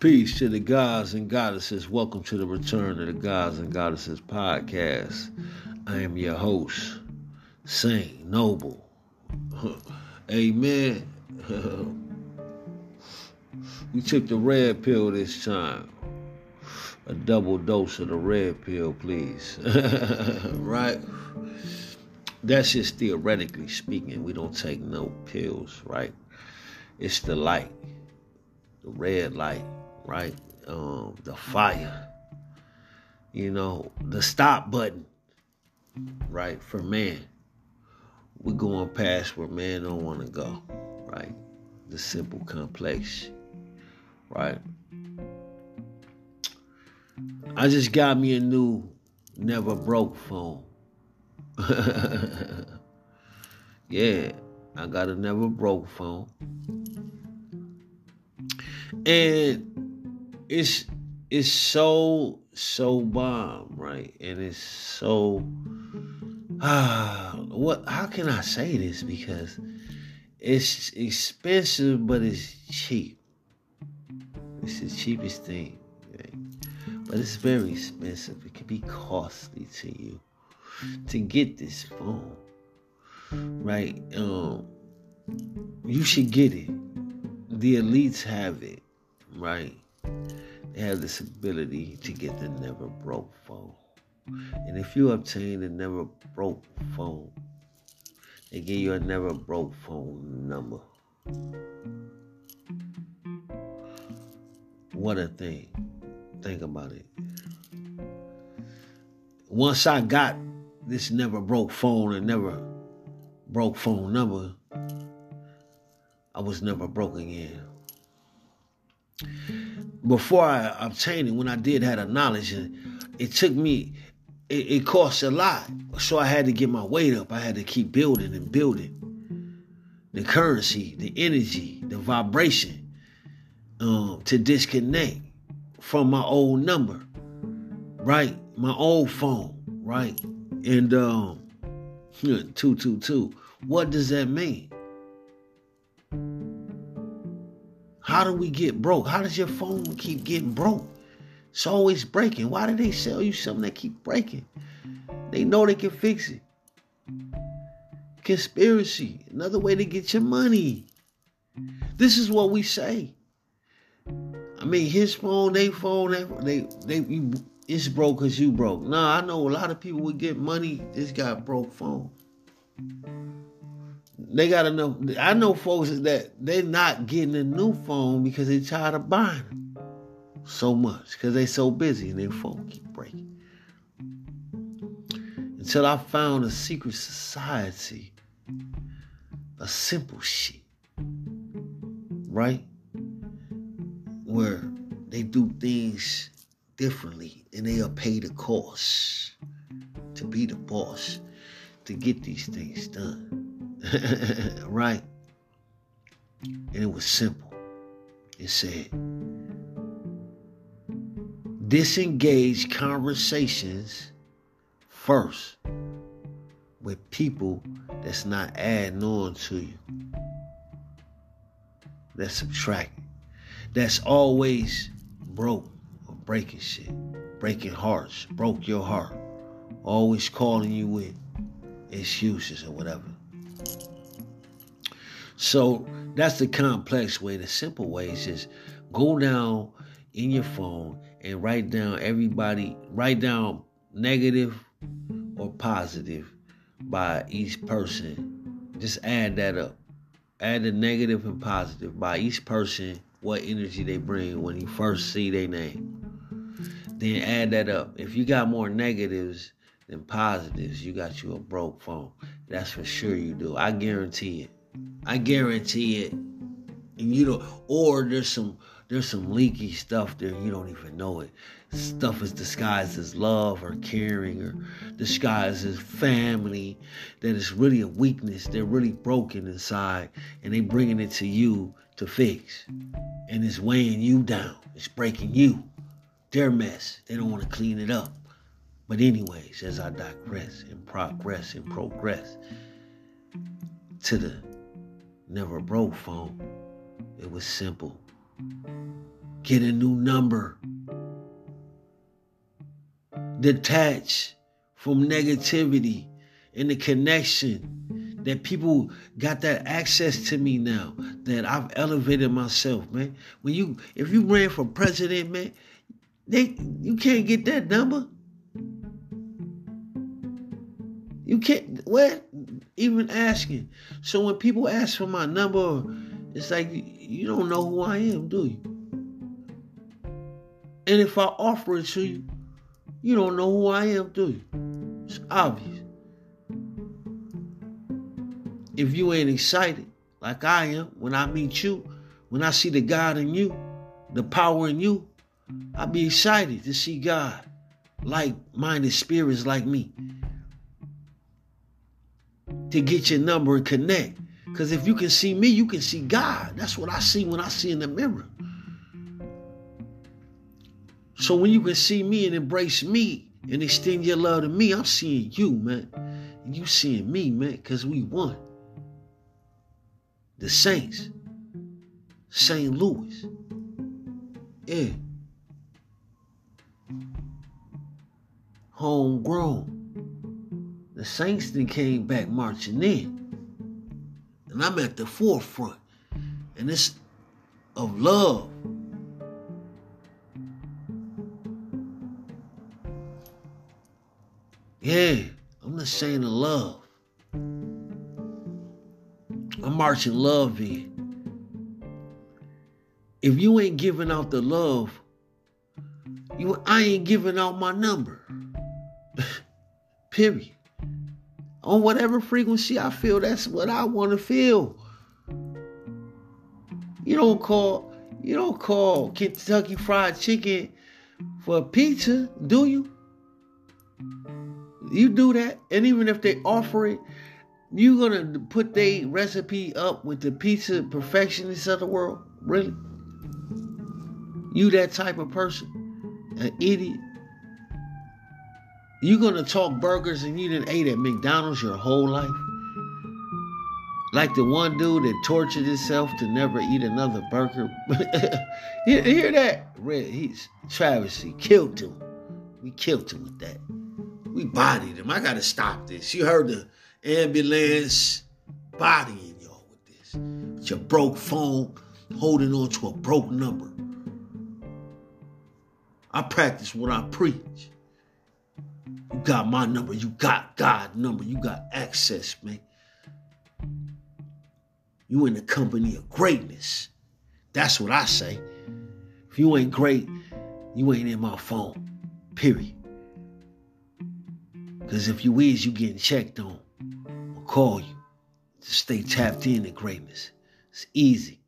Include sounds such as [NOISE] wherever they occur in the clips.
Peace to the gods and goddesses. Welcome to the return of the gods and goddesses podcast. I am your host, Saint Noble. [LAUGHS] Amen. [LAUGHS] we took the red pill this time. A double dose of the red pill, please. [LAUGHS] right? That's just theoretically speaking. We don't take no pills, right? It's the light, the red light right? Um, the fire, you know, the stop button, right? For man, we're going past where man don't want to go, right? The simple complex, right? I just got me a new never broke phone. [LAUGHS] yeah, I got a never broke phone. And it's it's so so bomb, right? And it's so [SIGHS] what how can I say this? Because it's expensive but it's cheap. It's the cheapest thing. Right? But it's very expensive. It can be costly to you to get this phone. Right? Um you should get it. The elites have it, right? They have this ability to get the never broke phone. And if you obtain a never broke phone, they give you a never broke phone number. What a thing. Think about it. Once I got this never broke phone and never broke phone number, I was never broke again before I obtained it, when I did had a knowledge, and it took me, it, it cost a lot. So I had to get my weight up. I had to keep building and building. The currency, the energy, the vibration um, to disconnect from my old number, right? My old phone, right? And um, [LAUGHS] 222. What does that mean? How do we get broke? How does your phone keep getting broke? It's always breaking. Why do they sell you something that keep breaking? They know they can fix it. Conspiracy, another way to get your money. This is what we say. I mean, his phone, they phone, they they they it's broke because you broke. Nah, I know a lot of people would get money. This guy broke phone they got enough. I know folks that they're not getting a new phone because they tired of buying them so much because they so busy and their phone keep breaking. Until I found a secret society, a simple shit, right? Where they do things differently and they'll pay the cost to be the boss to get these things done. [LAUGHS] right? And it was simple. It said, disengage conversations first with people that's not adding on to you. That's subtracting. That's always broke or breaking shit. Breaking hearts. Broke your heart. Always calling you with excuses or whatever. So that's the complex way. The simple way is just go down in your phone and write down everybody, write down negative or positive by each person. Just add that up. Add the negative and positive by each person, what energy they bring when you first see their name. Then add that up. If you got more negatives than positives, you got you a broke phone. That's for sure you do. I guarantee it. I guarantee it. And you know, or there's some there's some leaky stuff there you don't even know it. Stuff is disguised as love or caring or disguised as family that is really a weakness. They're really broken inside and they bringing it to you to fix. And it's weighing you down. It's breaking you. Their mess. They don't want to clean it up. But anyways, as I digress and progress and progress to the never broke phone. It was simple. Get a new number. Detach from negativity and the connection that people got that access to me now that I've elevated myself, man. When you if you ran for president, man, they you can't get that number. You can't what even asking. So when people ask for my number, it's like you don't know who I am, do you? And if I offer it to you, you don't know who I am, do you? It's obvious. If you ain't excited like I am when I meet you, when I see the God in you, the power in you, I'll be excited to see God, like minded spirits like me, to get your number and connect. Because if you can see me, you can see God. That's what I see when I see in the mirror. So when you can see me and embrace me and extend your love to me, I'm seeing you, man. And you seeing me, man, because we won. The Saints. St. Louis. Yeah. Homegrown. The Saints then came back marching in. And I'm at the forefront. And it's of love. Yeah, I'm the saint of love. I'm marching love in. If you ain't giving out the love, you I ain't giving out my number. [LAUGHS] Period. On whatever frequency I feel, that's what I want to feel. You don't call you don't call Kentucky Fried Chicken for a pizza, do you? You do that, and even if they offer it, you gonna put their recipe up with the pizza perfectionists of the world? Really? You that type of person? An idiot? You gonna talk burgers and you didn't ate at McDonald's your whole life? Like the one dude that tortured himself to never eat another burger. [LAUGHS] you hear that? Red, he's Travis, he killed him. We killed him with that. We bodied him. I gotta stop this. You heard the ambulance bodying y'all with this. With your broke phone holding on to a broke number. I practice what I preach. You got my number. You got God number. You got access, man. You in the company of greatness. That's what I say. If you ain't great, you ain't in my phone. Period. Because if you is, you getting checked on I'll call you to stay tapped in to greatness. It's easy.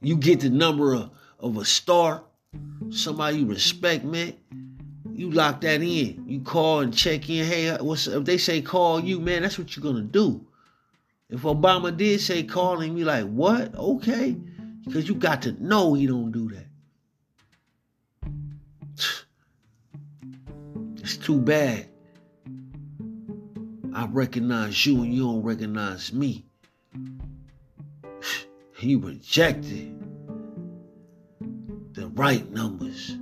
You get the number of, of a star, somebody you respect, man. You lock that in. You call and check in. Hey, uh, what's if they say call you, man? That's what you're gonna do. If Obama did say call him, you like what? Okay, because you got to know he don't do that. [SIGHS] It's too bad. I recognize you and you don't recognize me. [SIGHS] He rejected the right numbers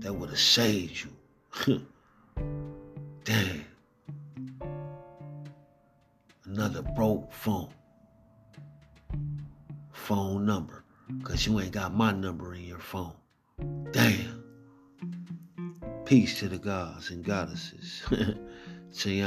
that would have saved you. [LAUGHS] Damn. Another broke phone. Phone number. Because you ain't got my number in your phone. Damn. Peace to the gods and goddesses. [LAUGHS] Te.